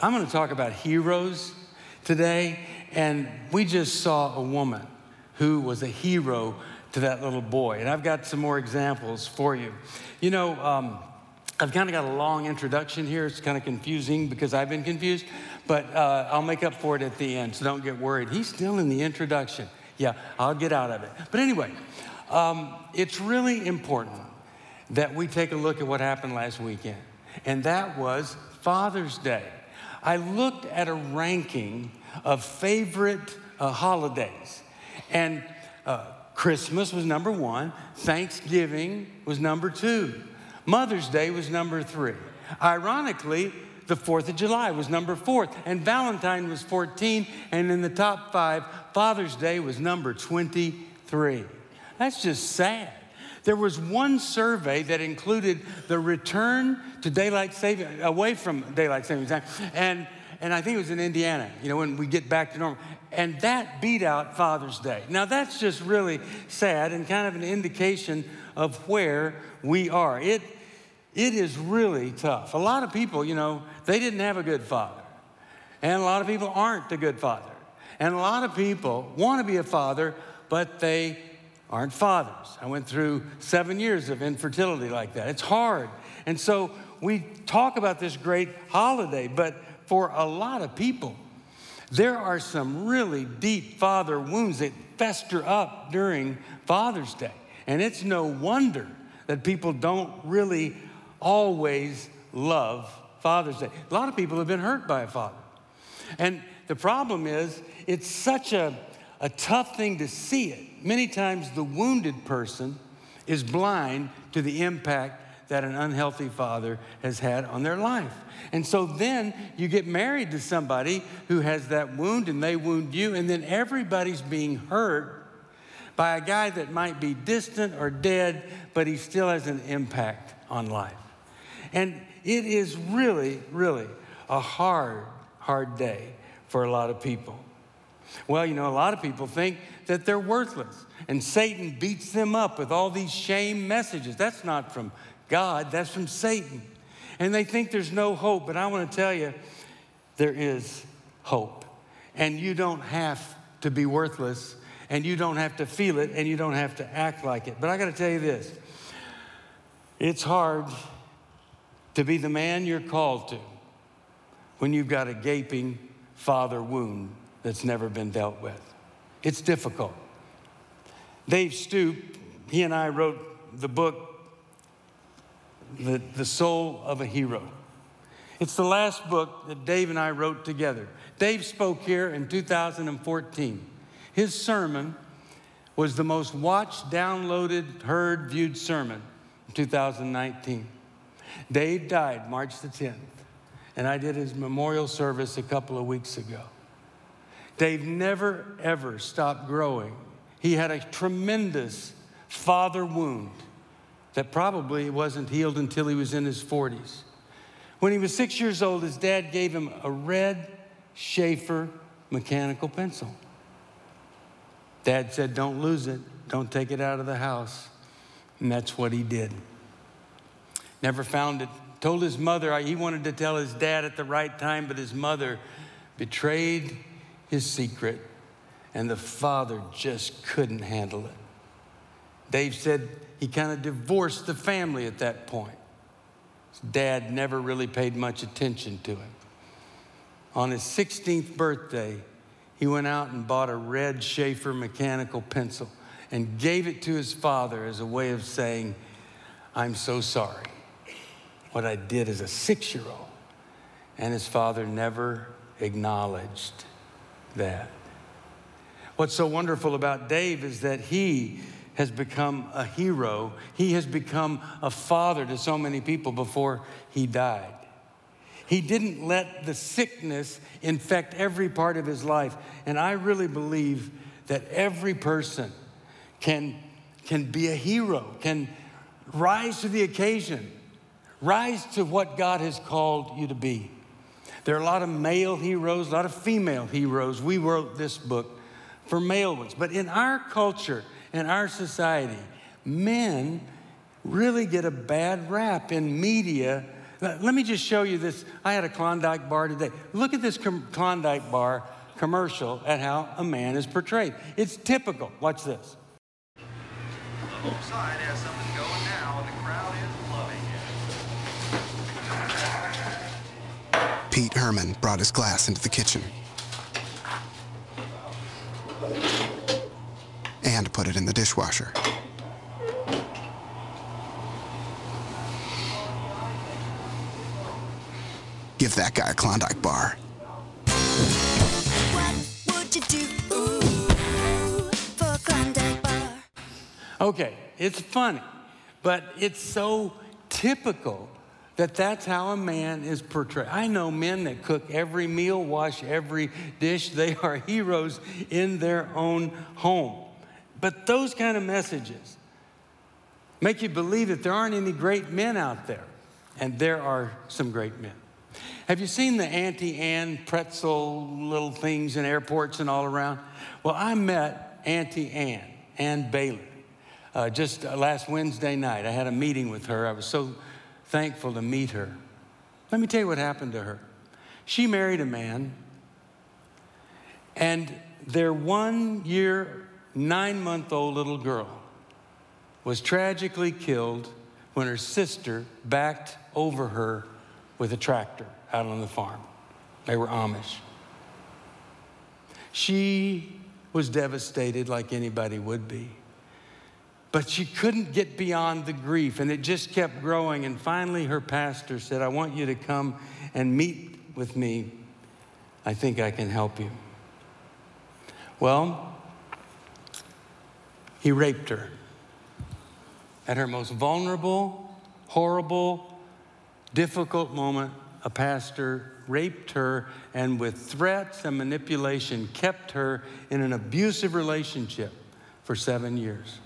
I'm going to talk about heroes today, and we just saw a woman who was a hero to that little boy. And I've got some more examples for you. You know, um, I've kind of got a long introduction here. It's kind of confusing because I've been confused, but uh, I'll make up for it at the end, so don't get worried. He's still in the introduction. Yeah, I'll get out of it. But anyway, um, it's really important that we take a look at what happened last weekend, and that was Father's Day. I looked at a ranking of favorite uh, holidays, and uh, Christmas was number one, Thanksgiving was number two, Mother's Day was number three. Ironically, the 4th of July was number four, and Valentine was 14, and in the top five, Father's Day was number 23. That's just sad. There was one survey that included the return to daylight saving, away from daylight saving time, and, and I think it was in Indiana, you know, when we get back to normal. And that beat out Father's Day. Now, that's just really sad and kind of an indication of where we are. It, it is really tough. A lot of people, you know, they didn't have a good father. And a lot of people aren't a good father. And a lot of people want to be a father, but they aren't fathers. I went through seven years of infertility like that. It's hard. And so we talk about this great holiday, but for a lot of people, there are some really deep father wounds that fester up during Father's Day. And it's no wonder that people don't really always love Father's Day. A lot of people have been hurt by a father. And the problem is, it's such a, a tough thing to see it many times the wounded person is blind to the impact that an unhealthy father has had on their life. And so then you get married to somebody who has that wound and they wound you, and then everybody's being hurt by a guy that might be distant or dead, but he still has an impact on life. And it is really, really a hard, hard day for a lot of people. Well, you know, a lot of people think that they're worthless, and Satan beats them up with all these shame messages. That's not from God, that's from Satan. And they think there's no hope, but I want to tell you, there is hope. And you don't have to be worthless, and you don't have to feel it, and you don't have to act like it. But I got to tell you this it's hard to be the man you're called to when you've got a gaping father wound that's never been dealt with. It's difficult. Dave Stoop, he and I wrote the book, The, the Soul of a Hero. It's the last book that Dave and I wrote together. Dave spoke here in 2014. His sermon was the most watched, downloaded, heard, viewed sermon in 2019. Dave died March the 10th, and I did his memorial service a couple of weeks ago. Dave never, ever stopped growing. He had a tremendous father wound that probably wasn't healed until he was in his 40s. When he was six years old, his dad gave him a red Sheaffer mechanical pencil. Dad said, Don't lose it, don't take it out of the house. And that's what he did. Never found it. Told his mother he wanted to tell his dad at the right time, but his mother betrayed his secret, and the father just couldn't handle it. Dave said he kind of divorced the family at that point. His dad never really paid much attention to him. On his 16th birthday, he went out and bought a red Sheaffer mechanical pencil and gave it to his father as a way of saying, I'm so sorry. What I did as a six year old. And his father never acknowledged that. What's so wonderful about Dave is that he has become a hero. He has become a father to so many people before he died. He didn't let the sickness infect every part of his life. And I really believe that every person can, can be a hero, can rise to the occasion, rise to what God has called you to be. There are a lot of male heroes, a lot of female heroes. We wrote this book for male ones. But in our culture, in our society, men really get a bad rap in media. Let me just show you this. I had a Klondike bar today. Look at this Klondike bar commercial at how a man is portrayed. It's typical. Watch this. The whole side has something going now, and the crowd is loving it. Pete Herman brought his glass into the kitchen and put it in the dishwasher. Give that guy a Klondike bar. Okay, it's funny, but it's so typical that that's how a man is portrayed. I know men that cook every meal, wash every dish. They are heroes in their own home. But those kind of messages make you believe that there aren't any great men out there. And there are some great men. Have you seen the Auntie Anne pretzel little things in airports and all around? Well, I met Auntie Anne, Ann Bailey, uh, just last Wednesday night. I had a meeting with her. I was so thankful to meet her. Let me tell you what happened to her. She married a man, and their one year, nine month old little girl was tragically killed when her sister backed over her with a tractor out on the farm. They were Amish. She was devastated like anybody would be. But she couldn't get beyond the grief, and it just kept growing. And finally, her pastor said, I want you to come and meet with me. I think I can help you. Well, he raped her at her most vulnerable, horrible, difficult moment a pastor raped her and with threats and manipulation kept her in an abusive relationship for seven years.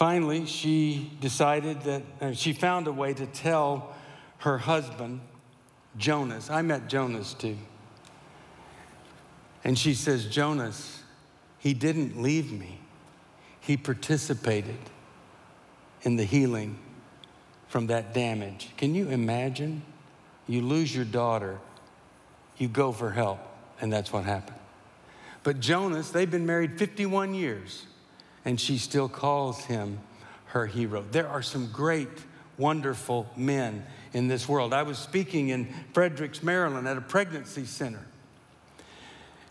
Finally, she decided that uh, she found a way to tell her husband, Jonas. I met Jonas too. And she says, Jonas, he didn't leave me, he participated in the healing from that damage. Can you imagine? You lose your daughter, you go for help, and that's what happened. But Jonas, they've been married 51 years, and she still calls him her hero. There are some great, wonderful men in this world. I was speaking in Fredericks, Maryland at a pregnancy center,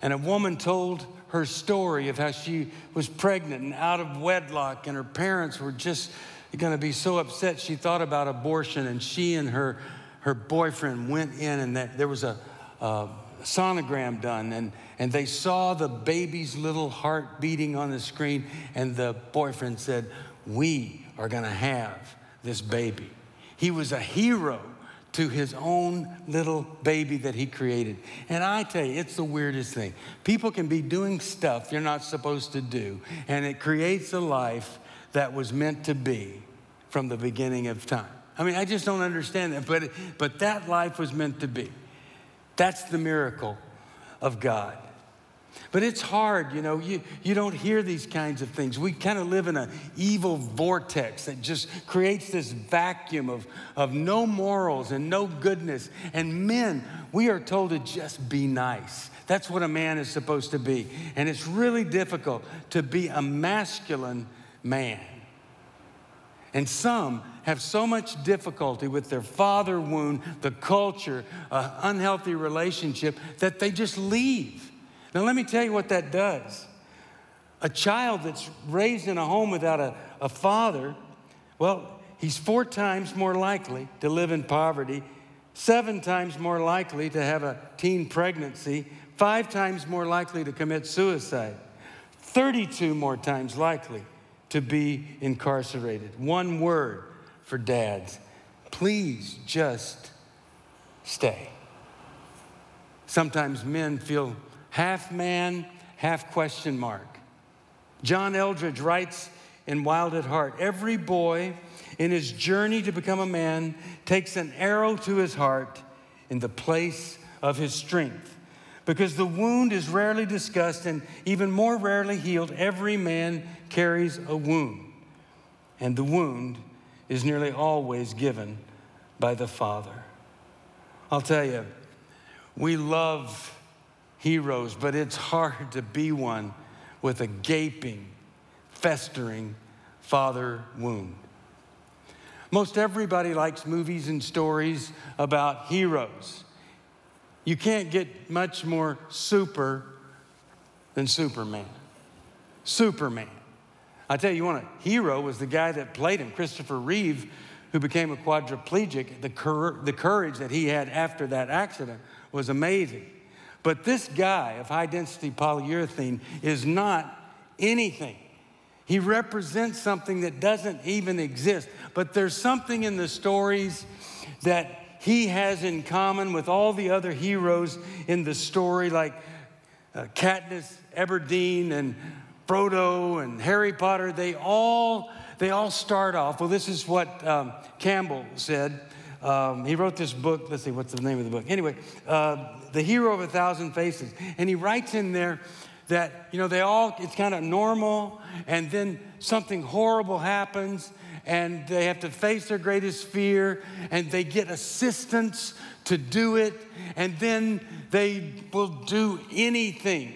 and a woman told her story of how she was pregnant and out of wedlock, and her parents were just going to be so upset she thought about abortion and she and her her boyfriend went in and that, there was a, a sonogram done and, and they saw the baby's little heart beating on the screen and the boyfriend said we are going to have this baby he was a hero to his own little baby that he created. And I tell you, it's the weirdest thing. People can be doing stuff you're not supposed to do, and it creates a life that was meant to be from the beginning of time. I mean, I just don't understand that, but, but that life was meant to be. That's the miracle of God. But it's hard, you know, you, you don't hear these kinds of things. We kind of live in an evil vortex that just creates this vacuum of, of no morals and no goodness. And men, we are told to just be nice. That's what a man is supposed to be. And it's really difficult to be a masculine man. And some have so much difficulty with their father wound, the culture, an unhealthy relationship, that they just leave. Now, let me tell you what that does. A child that's raised in a home without a, a father, well, he's four times more likely to live in poverty, seven times more likely to have a teen pregnancy, five times more likely to commit suicide, 32 more times likely to be incarcerated. One word for dads please just stay. Sometimes men feel half man, half question mark. John Eldredge writes in Wild at Heart every boy in his journey to become a man takes an arrow to his heart in the place of his strength. Because the wound is rarely discussed and even more rarely healed, every man carries a wound. And the wound is nearly always given by the Father. I'll tell you, we love heroes, but it's hard to be one with a gaping, festering father wound. Most everybody likes movies and stories about heroes. You can't get much more super than Superman. Superman. I tell you, you want a hero was the guy that played him, Christopher Reeve, who became a quadriplegic. The, cur- the courage that he had after that accident was amazing. But this guy of high density polyurethane is not anything. He represents something that doesn't even exist. But there's something in the stories that he has in common with all the other heroes in the story, like uh, Katniss Everdeen and Frodo and Harry Potter. They all they all start off. Well, this is what um, Campbell said. Um, he wrote this book. Let's see, what's the name of the book? Anyway, uh, The Hero of a Thousand Faces. And he writes in there that, you know, they all, it's kind of normal, and then something horrible happens, and they have to face their greatest fear, and they get assistance to do it, and then they will do anything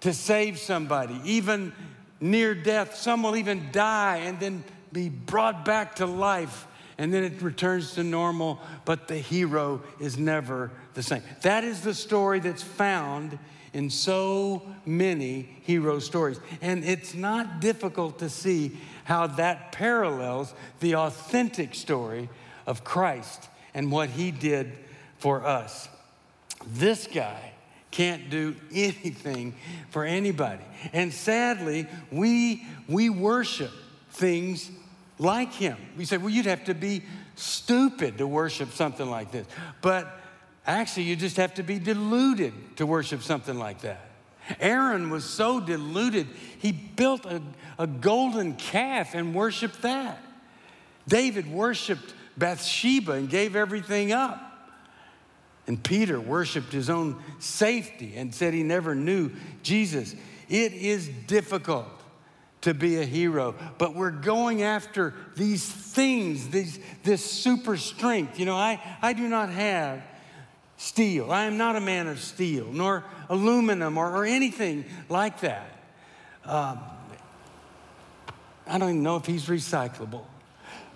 to save somebody, even near death. Some will even die and then be brought back to life, and then it returns to normal, but the hero is never the same. That is the story that's found in so many hero stories. And it's not difficult to see how that parallels the authentic story of Christ and what he did for us. This guy can't do anything for anybody. And sadly, we, we worship things like him. We say, well, you'd have to be stupid to worship something like this. But Actually, you just have to be deluded to worship something like that. Aaron was so deluded, he built a, a golden calf and worshiped that. David worshiped Bathsheba and gave everything up. And Peter worshiped his own safety and said he never knew Jesus. It is difficult to be a hero, but we're going after these things, these, this super strength. You know, I, I do not have steel. I am not a man of steel, nor aluminum or, or anything like that. Um, I don't even know if he's recyclable,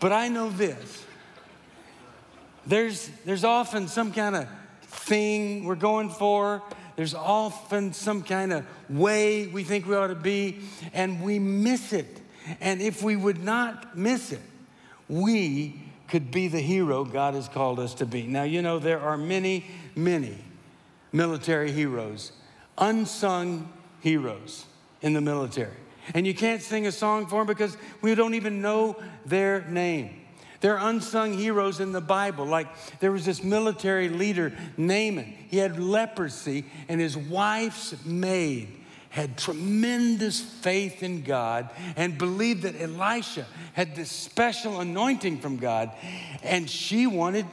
but I know this. There's, there's often some kind of thing we're going for. There's often some kind of way we think we ought to be, and we miss it. And if we would not miss it, we could be the hero God has called us to be. Now, you know, there are many, many military heroes, unsung heroes in the military. And you can't sing a song for them because we don't even know their name. They're unsung heroes in the Bible. Like there was this military leader, Naaman. He had leprosy, and his wife's maid had tremendous faith in God and believed that Elisha had this special anointing from God. And she wanted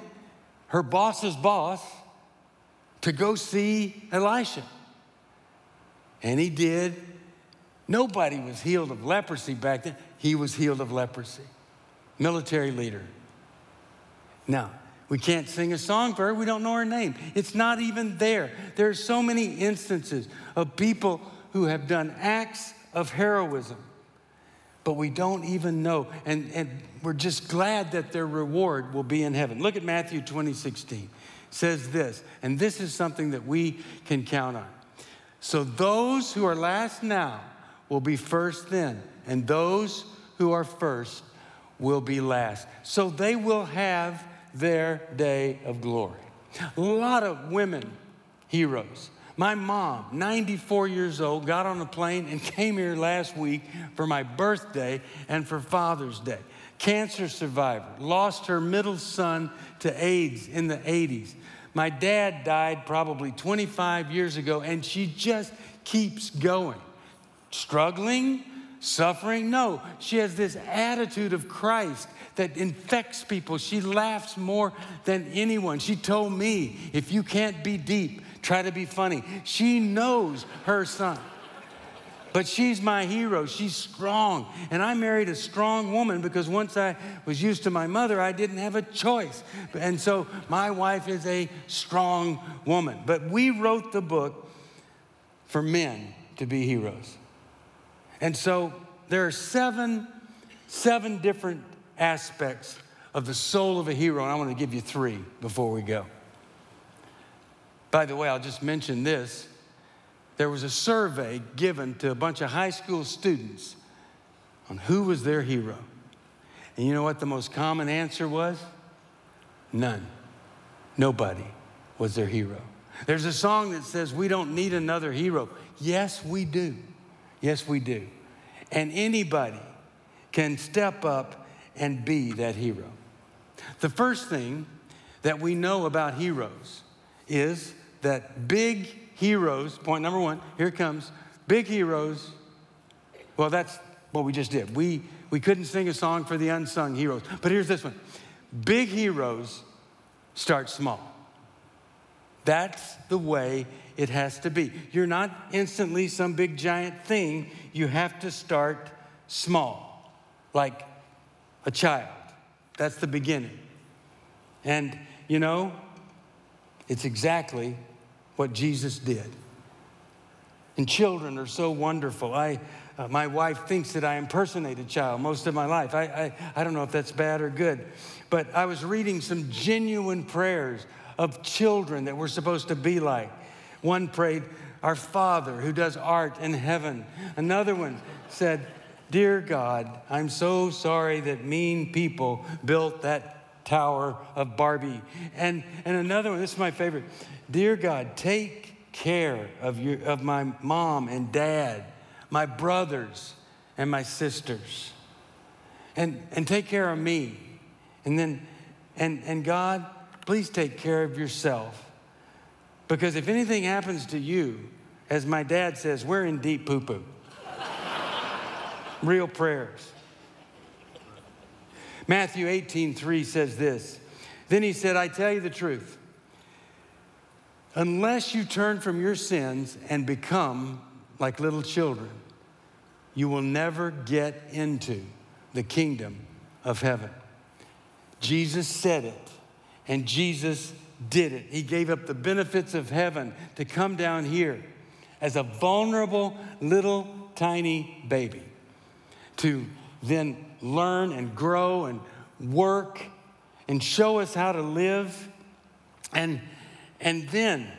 her boss's boss to go see Elisha. And he did. Nobody was healed of leprosy back then. He was healed of leprosy. Military leader. Now, we can't sing a song for her. We don't know her name. It's not even there. There are so many instances of people who have done acts of heroism, but we don't even know. And, and we're just glad that their reward will be in heaven. Look at Matthew 20, 16. It says this, and this is something that we can count on. So those who are last now will be first then, and those who are first will be last. So they will have their day of glory. A lot of women heroes my mom, 94 years old, got on a plane and came here last week for my birthday and for Father's Day. Cancer survivor, lost her middle son to AIDS in the 80s. My dad died probably 25 years ago, and she just keeps going. Struggling, suffering? No, she has this attitude of Christ that infects people. She laughs more than anyone. She told me, if you can't be deep, try to be funny. She knows her son. But she's my hero. She's strong. And I married a strong woman because once I was used to my mother, I didn't have a choice. And so my wife is a strong woman. But we wrote the book for men to be heroes. And so there are seven, seven different aspects of the soul of a hero. And I want to give you three before we go. By the way, I'll just mention this there was a survey given to a bunch of high school students on who was their hero. And you know what the most common answer was? None. Nobody was their hero. There's a song that says, We don't need another hero. Yes, we do. Yes, we do. And anybody can step up and be that hero. The first thing that we know about heroes is that big heroes, point number one, here comes. Big heroes, well, that's what we just did. We, we couldn't sing a song for the unsung heroes. But here's this one big heroes start small. That's the way it has to be. You're not instantly some big giant thing. You have to start small, like a child. That's the beginning. And, you know, it's exactly what Jesus did. And children are so wonderful. I, uh, my wife thinks that I impersonate a child most of my life. I, I, I don't know if that's bad or good. But I was reading some genuine prayers of children that we're supposed to be like. One prayed, Our Father who does art in heaven. Another one said, Dear God, I'm so sorry that mean people built that tower of Barbie. And, and another one, this is my favorite. Dear God, take care of, your, of my mom and dad, my brothers and my sisters, and, and take care of me. And then, and, and God, please take care of yourself. Because if anything happens to you, as my dad says, we're in deep poo poo. Real prayers. Matthew 18, 3 says this. Then he said, I tell you the truth. Unless you turn from your sins and become like little children, you will never get into the kingdom of heaven. Jesus said it, and Jesus did it. He gave up the benefits of heaven to come down here as a vulnerable little tiny baby to then learn and grow and work and show us how to live. And and then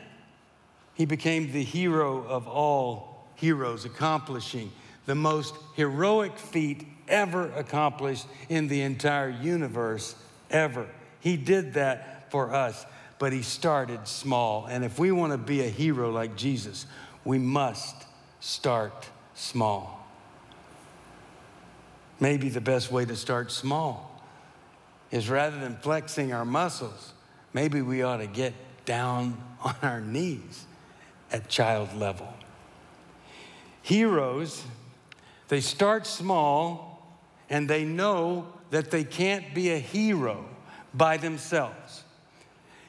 he became the hero of all heroes, accomplishing the most heroic feat ever accomplished in the entire universe, ever. He did that for us, but he started small. And if we want to be a hero like Jesus, we must start small. Maybe the best way to start small is rather than flexing our muscles, maybe we ought to get down on our knees at child level. Heroes, they start small and they know that they can't be a hero by themselves.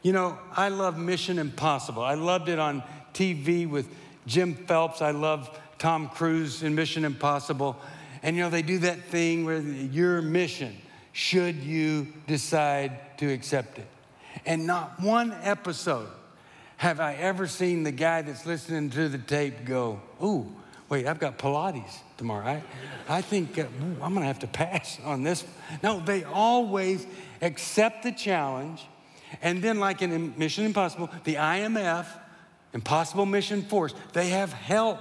You know, I love Mission Impossible. I loved it on TV with Jim Phelps. I love Tom Cruise in Mission Impossible. And you know, they do that thing where your mission, should you decide to accept it. And not one episode have I ever seen the guy that's listening to the tape go, Ooh, wait, I've got Pilates tomorrow. I, I think uh, ooh, I'm going to have to pass on this. No, they always accept the challenge. And then, like in Mission Impossible, the IMF, Impossible Mission Force, they have help.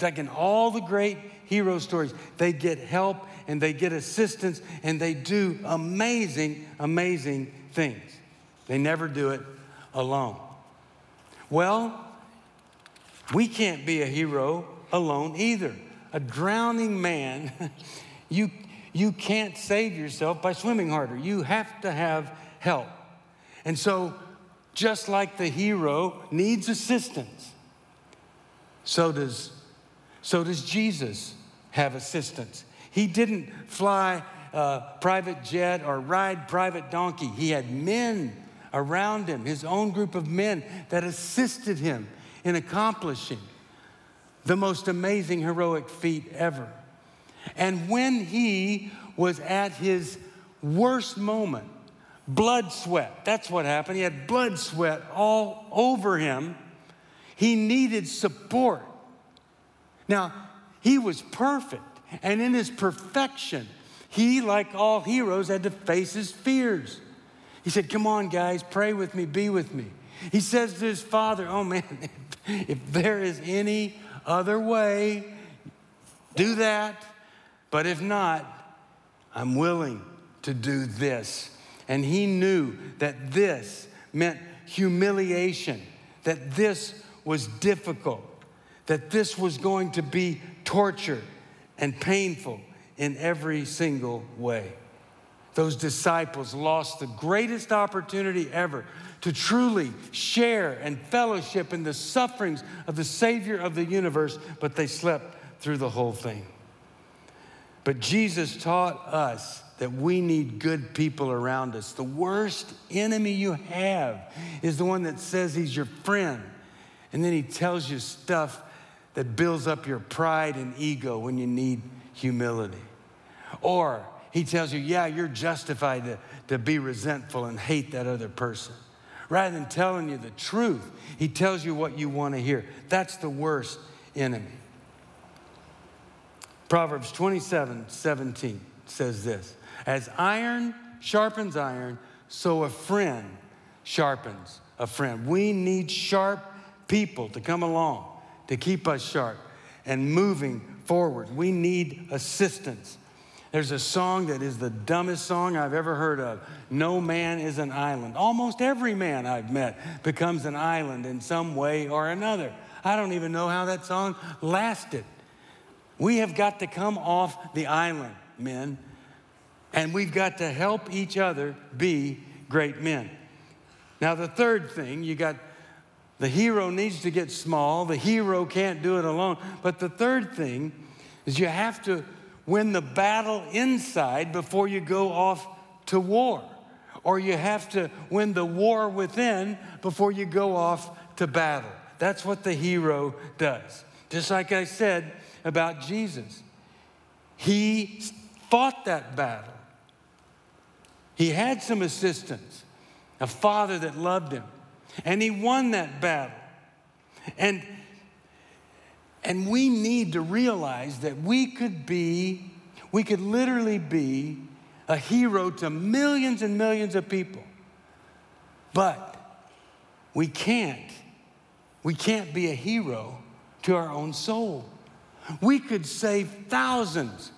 Like in all the great hero stories, they get help and they get assistance and they do amazing, amazing things. They never do it alone. Well, we can't be a hero alone either. A drowning man, you, you can't save yourself by swimming harder. You have to have help. And so, just like the hero needs assistance, so does, so does Jesus have assistance. He didn't fly a private jet or ride private donkey. He had men around him, his own group of men that assisted him in accomplishing the most amazing heroic feat ever. And when he was at his worst moment, blood sweat, that's what happened. He had blood sweat all over him. He needed support. Now, he was perfect, and in his perfection, he, like all heroes, had to face his fears. He said, Come on, guys, pray with me, be with me. He says to his father, Oh man, if there is any other way, do that. But if not, I'm willing to do this. And he knew that this meant humiliation, that this was difficult, that this was going to be torture and painful in every single way. Those disciples lost the greatest opportunity ever to truly share and fellowship in the sufferings of the Savior of the universe, but they slept through the whole thing. But Jesus taught us that we need good people around us. The worst enemy you have is the one that says he's your friend, and then he tells you stuff that builds up your pride and ego when you need humility. Or he tells you, yeah, you're justified to, to be resentful and hate that other person. Rather than telling you the truth, he tells you what you want to hear. That's the worst enemy. Proverbs 27 17 says this As iron sharpens iron, so a friend sharpens a friend. We need sharp people to come along to keep us sharp and moving forward. We need assistance. There's a song that is the dumbest song I've ever heard of. No man is an island. Almost every man I've met becomes an island in some way or another. I don't even know how that song lasted. We have got to come off the island, men, and we've got to help each other be great men. Now, the third thing, you got the hero needs to get small, the hero can't do it alone. But the third thing is you have to win the battle inside before you go off to war. Or you have to win the war within before you go off to battle. That's what the hero does. Just like I said about Jesus, he fought that battle. He had some assistance, a father that loved him, and he won that battle. And and we need to realize that we could be, we could literally be a hero to millions and millions of people. But we can't, we can't be a hero to our own soul. We could save thousands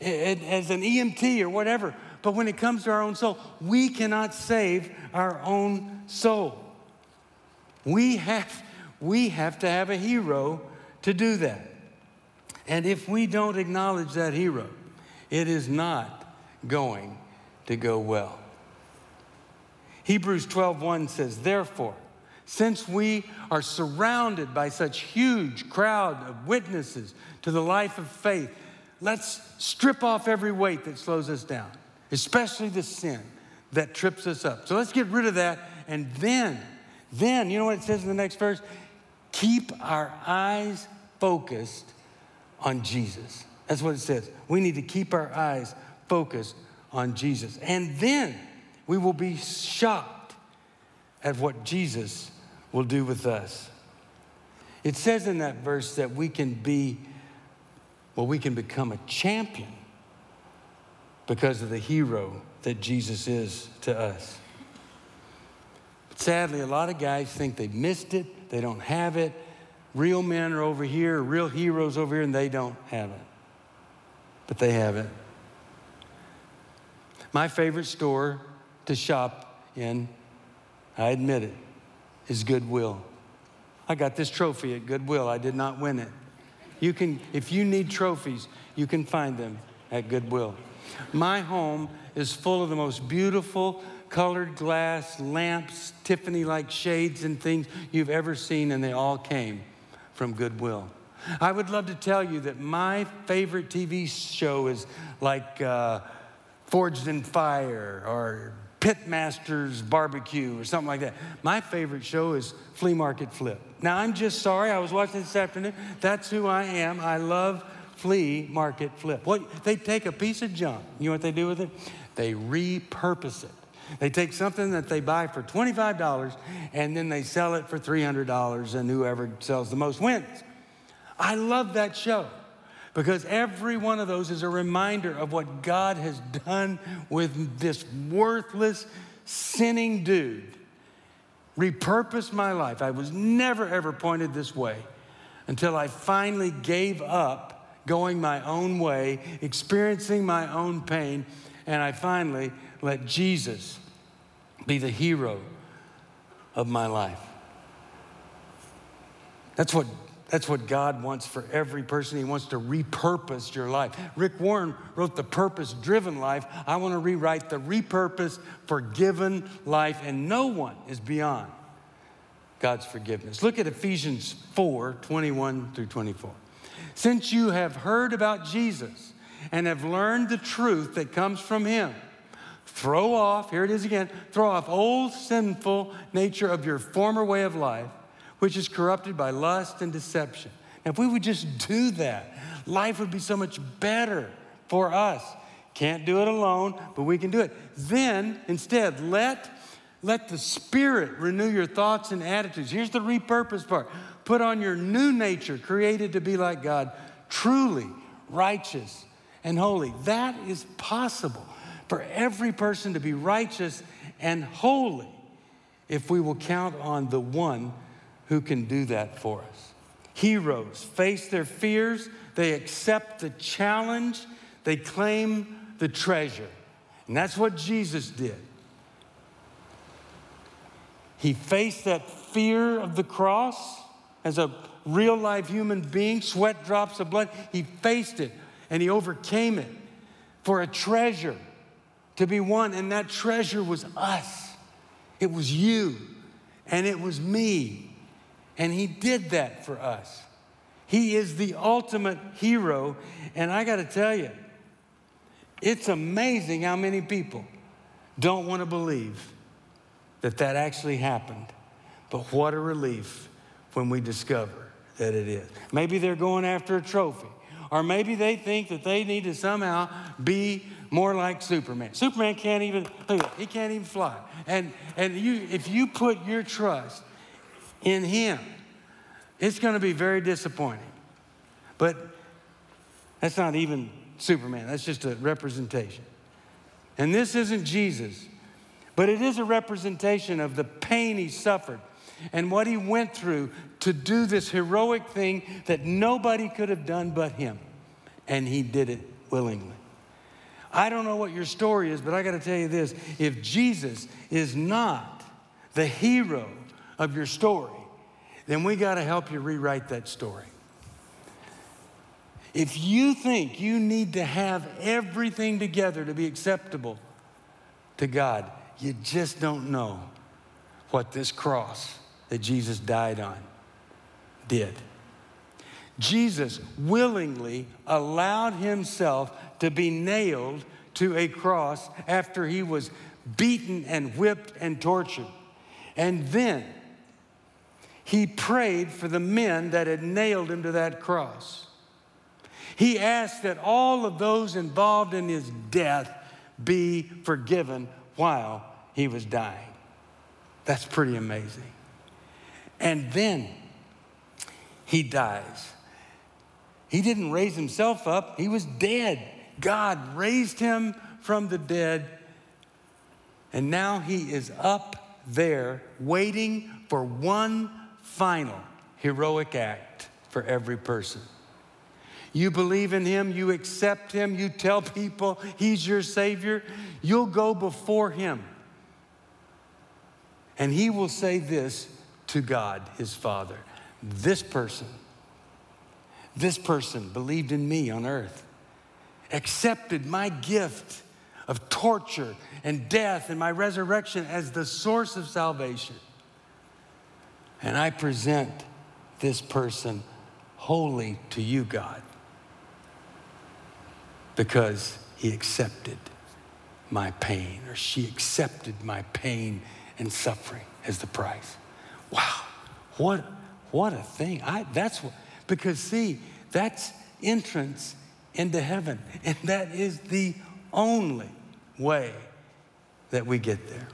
as an EMT or whatever, but when it comes to our own soul, we cannot save our own soul. We have, we have to have a hero to do that. And if we don't acknowledge that hero, it is not going to go well. Hebrews 12:1 says, "Therefore, since we are surrounded by such huge crowd of witnesses to the life of faith, let's strip off every weight that slows us down, especially the sin that trips us up. So let's get rid of that and then then, you know what it says in the next verse? Keep our eyes focused on Jesus. That's what it says. We need to keep our eyes focused on Jesus. And then we will be shocked at what Jesus will do with us. It says in that verse that we can be, well, we can become a champion because of the hero that Jesus is to us. But sadly, a lot of guys think they've missed it, they don't have it, Real men are over here, real heroes over here, and they don't have it. But they have it. My favorite store to shop in, I admit it, is Goodwill. I got this trophy at Goodwill. I did not win it. You can, if you need trophies, you can find them at Goodwill. My home is full of the most beautiful colored glass lamps, Tiffany like shades and things you've ever seen, and they all came from Goodwill. I would love to tell you that my favorite TV show is like uh, Forged in Fire or Pitmaster's Barbecue or something like that. My favorite show is Flea Market Flip. Now, I'm just sorry, I was watching this afternoon. That's who I am. I love Flea Market Flip. They take a piece of junk. You know what they do with it? They repurpose it. They take something that they buy for $25 and then they sell it for $300, and whoever sells the most wins. I love that show because every one of those is a reminder of what God has done with this worthless, sinning dude. Repurposed my life. I was never ever pointed this way until I finally gave up going my own way, experiencing my own pain, and I finally let Jesus be the hero of my life. That's what, that's what God wants for every person. He wants to repurpose your life. Rick Warren wrote The Purpose Driven Life. I want to rewrite the repurpose, forgiven life, and no one is beyond God's forgiveness. Look at Ephesians 4 21 through 24. Since you have heard about Jesus and have learned the truth that comes from him, throw off, here it is again, throw off old sinful nature of your former way of life, which is corrupted by lust and deception. Now, if we would just do that, life would be so much better for us. Can't do it alone, but we can do it. Then, instead, let let the Spirit renew your thoughts and attitudes. Here's the repurpose part put on your new nature, created to be like God, truly righteous and holy. That is possible for every person to be righteous and holy if we will count on the one who can do that for us. Heroes face their fears, they accept the challenge, they claim the treasure. And that's what Jesus did. He faced that fear of the cross as a real life human being, sweat drops of blood. He faced it and he overcame it for a treasure to be won. And that treasure was us, it was you, and it was me. And he did that for us. He is the ultimate hero. And I got to tell you, it's amazing how many people don't want to believe that that actually happened. But what a relief when we discover that it is. Maybe they're going after a trophy, or maybe they think that they need to somehow be more like Superman. Superman can't even, he can't even fly. And, and you, if you put your trust in him, it's going to be very disappointing. But that's not even Superman, that's just a representation. And this isn't Jesus, but it is a representation of the pain he suffered and what he went through to do this heroic thing that nobody could have done but him. And he did it willingly. I don't know what your story is, but I got to tell you this if Jesus is not the hero of your story, then we got to help you rewrite that story. If you think you need to have everything together to be acceptable to God, you just don't know what this cross that Jesus died on did. Jesus willingly allowed himself to be nailed to a cross after he was beaten and whipped and tortured. And then he prayed for the men that had nailed him to that cross. He asked that all of those involved in his death be forgiven while he was dying. That's pretty amazing. And then he dies. He didn't raise himself up, he was dead. God raised him from the dead, and now he is up there waiting for one final heroic act for every person. You believe in him, you accept him, you tell people he's your Savior, you'll go before him. And he will say this to God, his Father This person, this person believed in me on earth, accepted my gift of torture and death and my resurrection as the source of salvation. And I present this person wholly to you, God, because he accepted my pain, or she accepted my pain and suffering as the price. Wow, what, what a thing. I, that's what, because see, that's entrance into heaven, and that is the only way that we get there.